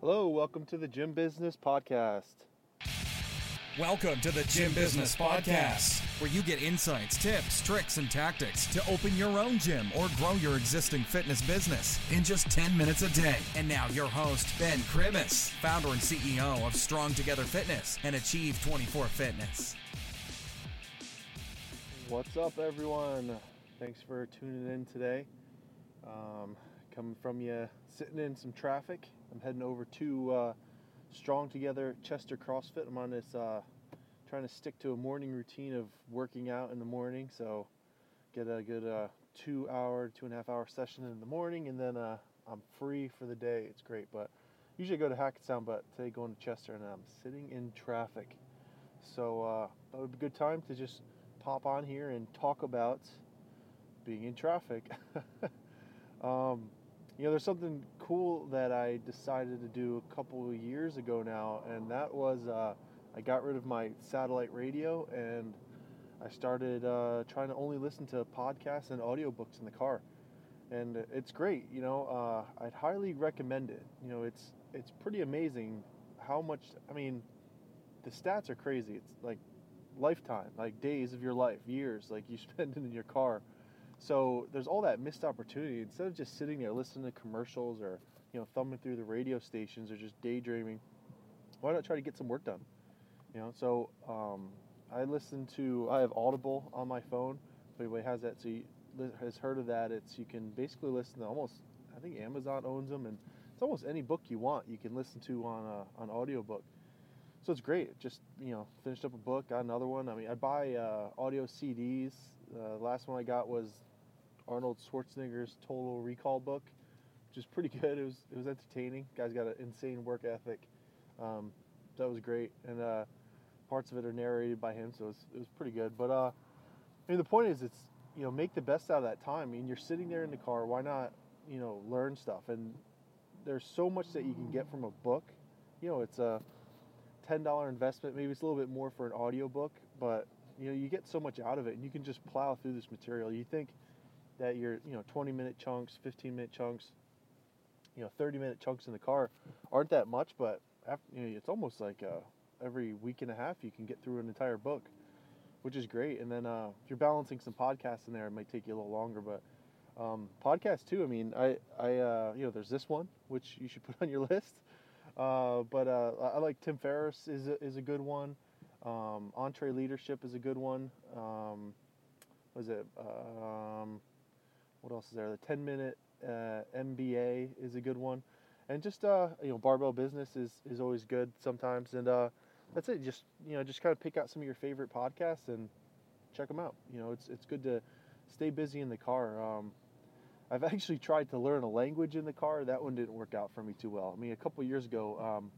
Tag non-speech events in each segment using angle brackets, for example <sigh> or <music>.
Hello, welcome to the Gym Business Podcast. Welcome to the Gym Business Podcast, where you get insights, tips, tricks, and tactics to open your own gym or grow your existing fitness business in just 10 minutes a day. And now, your host, Ben Krimis, founder and CEO of Strong Together Fitness and Achieve 24 Fitness. What's up, everyone? Thanks for tuning in today. Um, coming from you sitting in some traffic. I'm heading over to uh, Strong Together Chester CrossFit. I'm on this uh, trying to stick to a morning routine of working out in the morning, so get a good uh, two hour, two and a half hour session in the morning, and then uh, I'm free for the day. It's great, but usually I go to Hackettstown, but today going to Chester, and I'm sitting in traffic. So uh, that would be a good time to just pop on here and talk about being in traffic. <laughs> um, you know, there's something cool that I decided to do a couple of years ago now, and that was uh, I got rid of my satellite radio and I started uh, trying to only listen to podcasts and audiobooks in the car. And it's great, you know. Uh, I'd highly recommend it. You know, it's it's pretty amazing how much. I mean, the stats are crazy. It's like lifetime, like days of your life, years, like you <laughs> spend in your car so there's all that missed opportunity. Instead of just sitting there listening to commercials or you know thumbing through the radio stations or just daydreaming, why not try to get some work done? You know, so um, I listen to I have Audible on my phone. If anybody has that, so you, has heard of that, it's you can basically listen to almost I think Amazon owns them, and it's almost any book you want you can listen to on a, on audiobook. So it's great. Just you know, finished up a book, got another one. I mean, I buy uh, audio CDs. Uh, the last one I got was Arnold Schwarzenegger's Total Recall book, which is pretty <laughs> good. It was it was entertaining. Guy's got an insane work ethic. Um, that was great, and uh, parts of it are narrated by him, so it was, it was pretty good. But uh, I mean, the point is, it's you know, make the best out of that time. I mean, you're sitting there in the car. Why not, you know, learn stuff? And there's so much that you can get from a book. You know, it's a ten dollar investment. Maybe it's a little bit more for an audio book, but you know, you get so much out of it, and you can just plow through this material. You think that your you know 20 minute chunks 15 minute chunks you know 30 minute chunks in the car aren't that much but after, you know, it's almost like uh, every week and a half you can get through an entire book which is great. And then uh, if you're balancing some podcasts in there it might take you a little longer but um, podcasts too i mean i i uh, you know there's this one which you should <laughs> put on your list. Uh, but uh, i like tim ferriss is a, is a good one. Um, EntreLeadership is a good one. Um, was it? Um, what else is there? The 10 minute uh, MBA is a good one, and just uh, you know barbell business is is always good sometimes. And uh, that's it. Just you know just kind of pick out some of your favorite podcasts and check them out. You know it's it's good to stay busy in the car. Um, I've <laughs> actually tried to learn a language in the car. That one didn't work out for me too well. I mean, a couple years ago, um,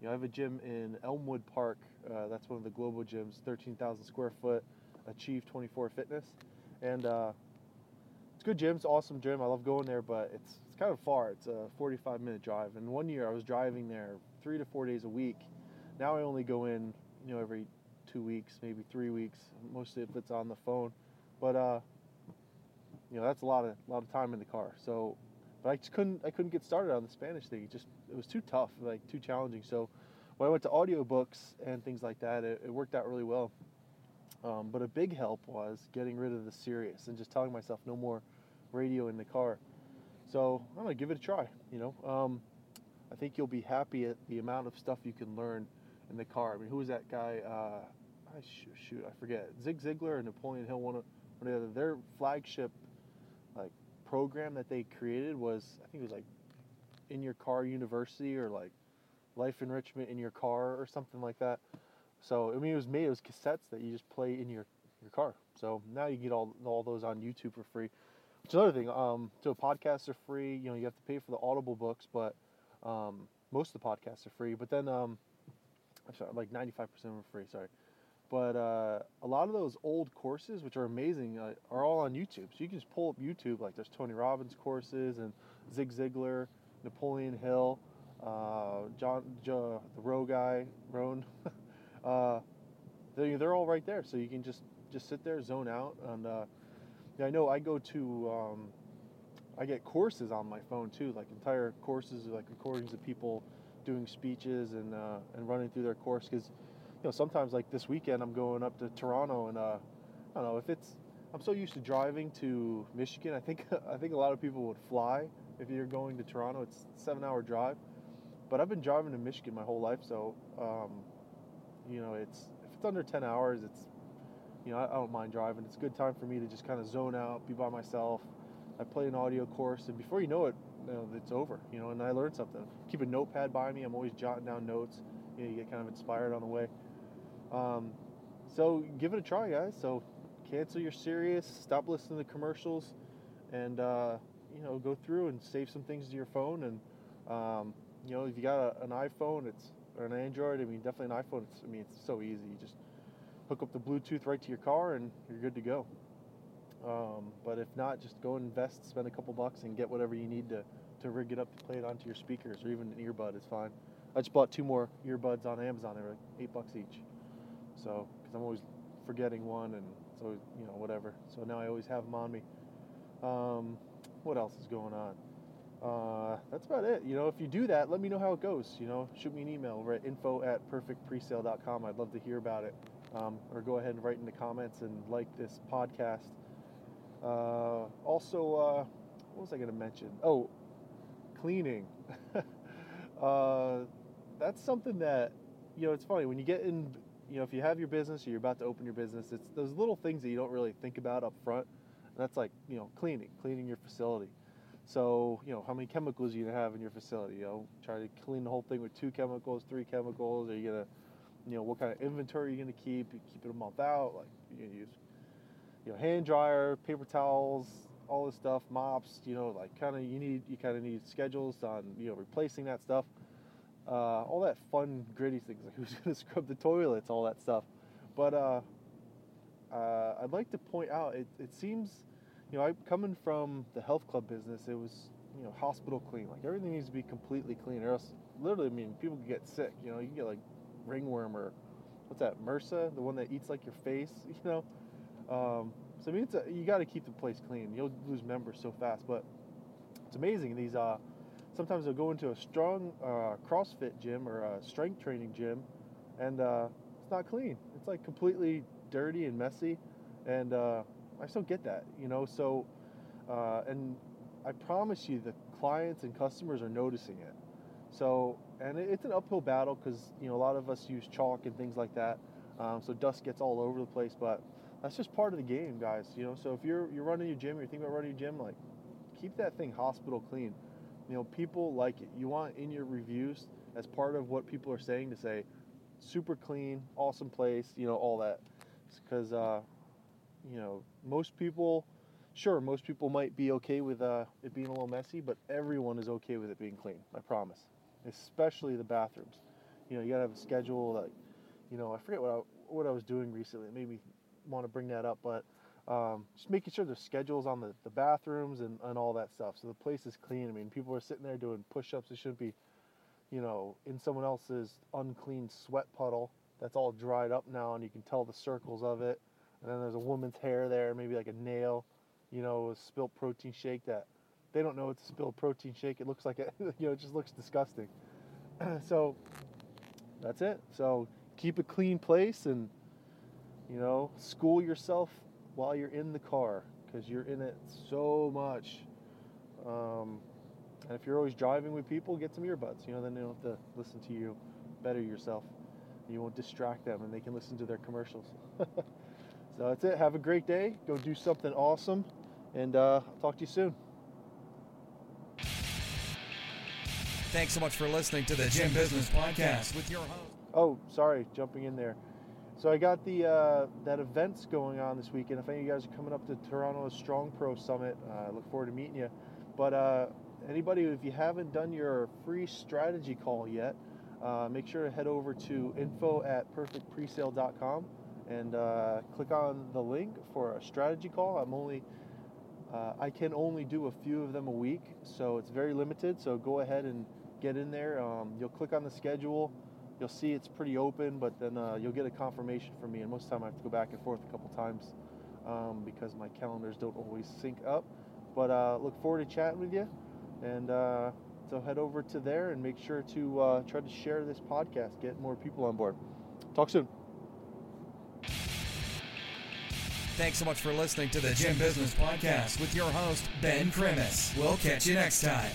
you know, I have a gym in Elmwood Park. Uh, that's one of the global gyms, 13,000 square foot, Achieve 24 Fitness, and uh, good gym. It's awesome gym. I love going there, but it's it's kind of far. It's a 45 minute drive. And one year I was driving there three to four days a week. Now I only go in, you know, every two weeks, maybe three weeks. Mostly if it's on the phone, but uh, you know, that's a lot of a lot of time in the car. So, but I just couldn't I couldn't get started on the Spanish thing. It just it was too tough, like too challenging. So, when I went to audiobooks and things like that, it, it worked out really well. Um, but a big help was getting rid of the Sirius and just telling myself no more radio in the car. So I'm gonna give it a try. You know, um, I think you'll be happy at the amount of stuff you can learn in the car. I mean, who was that guy? Uh, I shoot, shoot, I forget. Zig Ziglar and Napoleon Hill. One of, one of the other. Their flagship like program that they created was I think it was like in your car university or like life enrichment in your car or something like that. So I mean, it was made. It was cassettes that you just play in your your car. So now you get all all those on YouTube for free. It's another thing. Um, so podcasts are free. You know, you have to pay for the Audible books, but um, most of the podcasts are free. But then, um, sorry, like 95% of them are free. Sorry, but uh, a lot of those old courses, which are amazing, uh, are all on YouTube. So you can just pull up YouTube. Like there's Tony Robbins courses and Zig Ziglar, Napoleon Hill, uh, John, the Row guy, Rohn. <laughs> uh, they're, they're all right there. So you can just just sit there, zone out, and uh, yeah, I know I go to um, I get courses on my phone too, like entire courses, like recordings of people doing speeches and uh, and running through their course. Because you know sometimes like this weekend I'm going up to Toronto and uh, I don't know if it's I'm so used to driving to Michigan. I think <laughs> I think a lot of people would fly if you're going to Toronto. It's a seven hour drive, but I've been driving to Michigan my whole life, so um, you know it's if it's under ten hours, it's you know I, I don't mind driving. It's a good time for me to just kind of zone out, be by myself. I play an audio course, and before you know it, you know, it's over. You know, and I learned something. Keep a notepad by me. I'm always jotting down notes. You know, you get kind of inspired on the way. Um, so give it a try, guys. So cancel your Sirius, stop listening to commercials, and uh, you know go through and save some things to your phone. And um, you know if you got a, an iPhone, it's or an Android. I mean, definitely an iPhone. It's I mean it's so easy. You just hook up the Bluetooth right to your car, and you're good to go. Um, but if not, just go invest, spend a couple bucks, and get whatever you need to, to rig it up to play it onto your speakers, or even an earbud is fine. I just bought two more earbuds on Amazon. They were like eight bucks each. So, because I'm always forgetting one, and so you know whatever. So now I always have them on me. Um, what else is going on? Uh, that's about it. You know, if you do that, let me know how it goes. You know, shoot me an email over at info at perfectpresale.com. I'd love to hear about it. Um, or go ahead and write in the comments and like this podcast. Uh, also, uh, what was I going to mention? Oh, cleaning. <laughs> uh, that's something that, you know, it's funny when you get in, you know, if you have your business or you're about to open your business, it's those little things that you don't really think about up front. And that's like, you know, cleaning, cleaning your facility. So, you know, how many chemicals are you to have in your facility? You know, try to clean the whole thing with two chemicals, three chemicals. Are you going to, you know, what kind of inventory you're you going to keep? You keep it a month out? Like, you're going to use you know, hand dryer, paper towels, all this stuff, mops, you know, like kind of you need you kind of need schedules on you know replacing that stuff, uh, all that fun gritty things like <laughs> who's gonna scrub the toilets, all that stuff. But uh, uh, I'd like to point out it, it seems, you know, I coming from the health club business, it was you know hospital clean, like everything needs to be completely clean, or else literally, I mean, people get sick. You know, you can get like ringworm or what's that, MRSA, the one that eats like your face, <laughs> you know. Um, so I mean, it's a, you got to keep the place clean. You'll lose members so fast, but it's amazing. These uh, sometimes they'll go into a strong uh, CrossFit gym or a strength training gym, and uh, it's not clean. It's like completely dirty and messy, and uh, I still get that, you know. So, uh, and I promise you, the clients and customers are noticing it. So, and it's an uphill battle because you know a lot of us use chalk and things like that, um, so dust gets all over the place, but that's just part of the game, guys. You know, so if you're you're running your gym, you're thinking about running your gym, like keep that thing hospital clean. You know, people like it. You want in your reviews as part of what people are saying to say, super clean, awesome place. You know, all that, because uh, you know most people, sure, most people might be okay with uh, it being a little messy, but everyone is okay with it being clean. I promise. Especially the bathrooms. You know, you gotta have a schedule. Like, you know, I forget what I what I was doing recently. It made me want to bring that up, but um, just making sure there's schedules on the, the bathrooms and, and all that stuff. So the place is clean. I mean, people are sitting there doing push ups. They shouldn't be, you know, in someone else's unclean sweat puddle that's all dried up now and you can tell the circles of it. And then there's a woman's hair there, maybe like a nail, you know, a spilt protein shake that they don't know it's a spilled protein shake. It looks like it, <laughs> you know, it just looks disgusting. <clears throat> so that's it. So keep a clean place and you know, school yourself while you're in the car because you're in it so much. Um, and if you're always driving with people, get some earbuds. You know, then they don't have to listen to you. Better yourself. You won't distract them, and they can listen to their commercials. <laughs> so that's it. Have a great day. Go do something awesome, and uh, I'll talk to you soon. Thanks so much for listening to the Gym Business Podcast with your host. Oh, sorry, jumping in there. So I got the uh, that events going on this weekend. If any of you guys are coming up to Toronto's Strong Pro Summit, uh, I look forward to meeting you. But uh, anybody, if you haven't done your free strategy call yet, uh, make sure to head over to info at perfectpresale.com and uh, click on the link for a strategy call. I'm only uh, I can only do a few of them a week, so it's very limited. So go ahead and get in there. Um, you'll click on the schedule you'll see it's pretty open, but then uh, you'll get a confirmation from me. And most of the time, I have to go back and forth a couple times um, because my calendars don't always sync up. But uh, look forward to chatting with you. And uh, so head over to there and make sure to uh, try to share this podcast, get more people on board. Talk soon. Thanks so much for listening to the Gym Business Podcast with your host, Ben Krimis. We'll catch you next time.